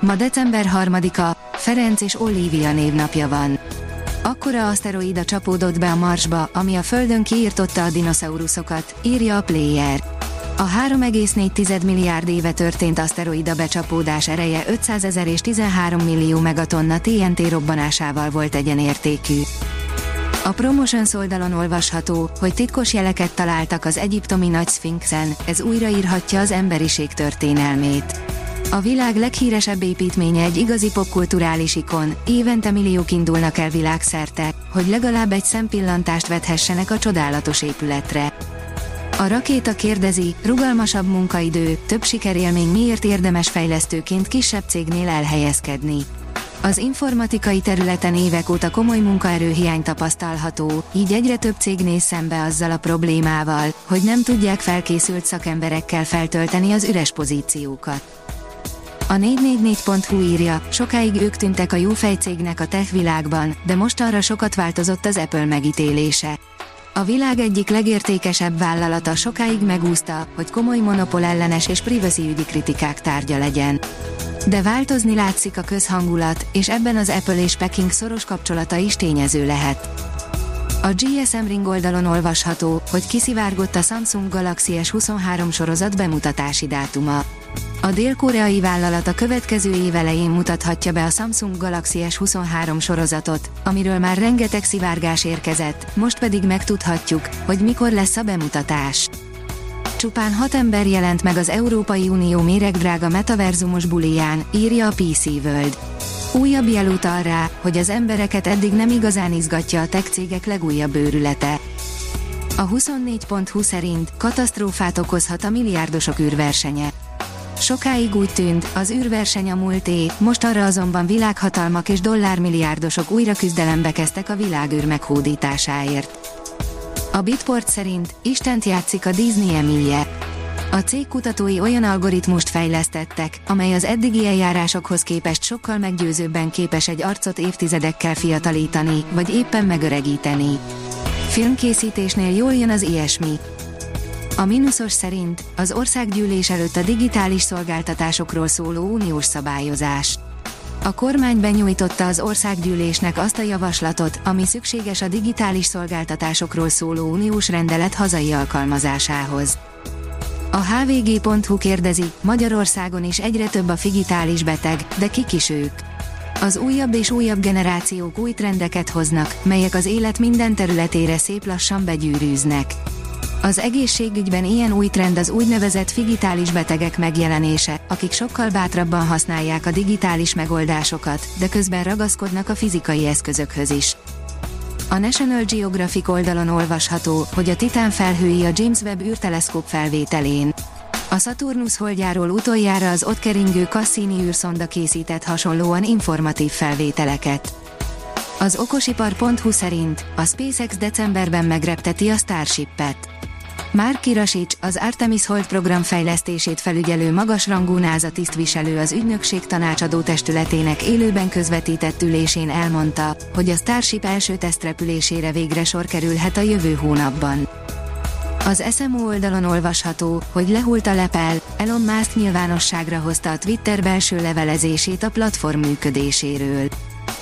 Ma december 3-a, Ferenc és Olivia névnapja van. Akkora aszteroida csapódott be a Marsba, ami a Földön kiirtotta a dinoszauruszokat, írja a Player. A 3,4 milliárd éve történt aszteroida becsapódás ereje 500 ezer és 13 millió megatonna TNT robbanásával volt egyenértékű. A Promotions oldalon olvasható, hogy titkos jeleket találtak az egyiptomi nagy szfinxen, ez újraírhatja az emberiség történelmét. A világ leghíresebb építménye egy igazi popkulturális ikon, évente milliók indulnak el világszerte, hogy legalább egy szempillantást vethessenek a csodálatos épületre. A rakéta kérdezi, rugalmasabb munkaidő, több sikerélmény miért érdemes fejlesztőként kisebb cégnél elhelyezkedni. Az informatikai területen évek óta komoly munkaerőhiány tapasztalható, így egyre több cég néz szembe azzal a problémával, hogy nem tudják felkészült szakemberekkel feltölteni az üres pozíciókat. A 444.hu írja, sokáig ők tűntek a jófejcégnek a tech világban, de most arra sokat változott az Apple megítélése. A világ egyik legértékesebb vállalata sokáig megúszta, hogy komoly monopól ellenes és privacy ügyi kritikák tárgya legyen. De változni látszik a közhangulat, és ebben az Apple és Peking szoros kapcsolata is tényező lehet. A GSM Ring oldalon olvasható, hogy kiszivárgott a Samsung Galaxy S23 sorozat bemutatási dátuma. A dél-koreai vállalat a következő év elején mutathatja be a Samsung Galaxy S23 sorozatot, amiről már rengeteg szivárgás érkezett, most pedig megtudhatjuk, hogy mikor lesz a bemutatás. Csupán hat ember jelent meg az Európai Unió méregdrága metaverzumos buliján, írja a PC World. Újabb jel utal rá, hogy az embereket eddig nem igazán izgatja a tech cégek legújabb őrülete. A 24.20 szerint katasztrófát okozhat a milliárdosok űrversenye. Sokáig úgy tűnt, az űrverseny a múlté, most arra azonban világhatalmak és dollármilliárdosok újra küzdelembe kezdtek a világűr meghódításáért. A Bitport szerint Istent játszik a Disney emilje. A cég kutatói olyan algoritmust fejlesztettek, amely az eddigi eljárásokhoz képest sokkal meggyőzőbben képes egy arcot évtizedekkel fiatalítani, vagy éppen megöregíteni. Filmkészítésnél jól jön az ilyesmi. A mínuszos szerint az országgyűlés előtt a digitális szolgáltatásokról szóló uniós szabályozás. A kormány benyújtotta az országgyűlésnek azt a javaslatot, ami szükséges a digitális szolgáltatásokról szóló uniós rendelet hazai alkalmazásához. A hvg.hu kérdezi, Magyarországon is egyre több a figitális beteg, de kik is ők? Az újabb és újabb generációk új trendeket hoznak, melyek az élet minden területére szép lassan begyűrűznek. Az egészségügyben ilyen új trend az úgynevezett figitális betegek megjelenése, akik sokkal bátrabban használják a digitális megoldásokat, de közben ragaszkodnak a fizikai eszközökhöz is. A National Geographic oldalon olvasható, hogy a Titán felhői a James Webb űrteleszkóp felvételén. A Saturnus holdjáról utoljára az ott keringő Cassini űrszonda készített hasonlóan informatív felvételeket. Az okosipar.hu szerint a SpaceX decemberben megrepteti a Starship-et. Márk Kirasics, az Artemis Hold program fejlesztését felügyelő magasrangú NASA tisztviselő az ügynökség tanácsadó testületének élőben közvetített ülésén elmondta, hogy a Starship első tesztrepülésére végre sor kerülhet a jövő hónapban. Az SMO oldalon olvasható, hogy lehult a lepel, Elon Musk nyilvánosságra hozta a Twitter belső levelezését a platform működéséről.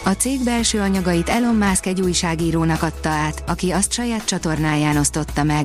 A cég belső anyagait Elon Musk egy újságírónak adta át, aki azt saját csatornáján osztotta meg.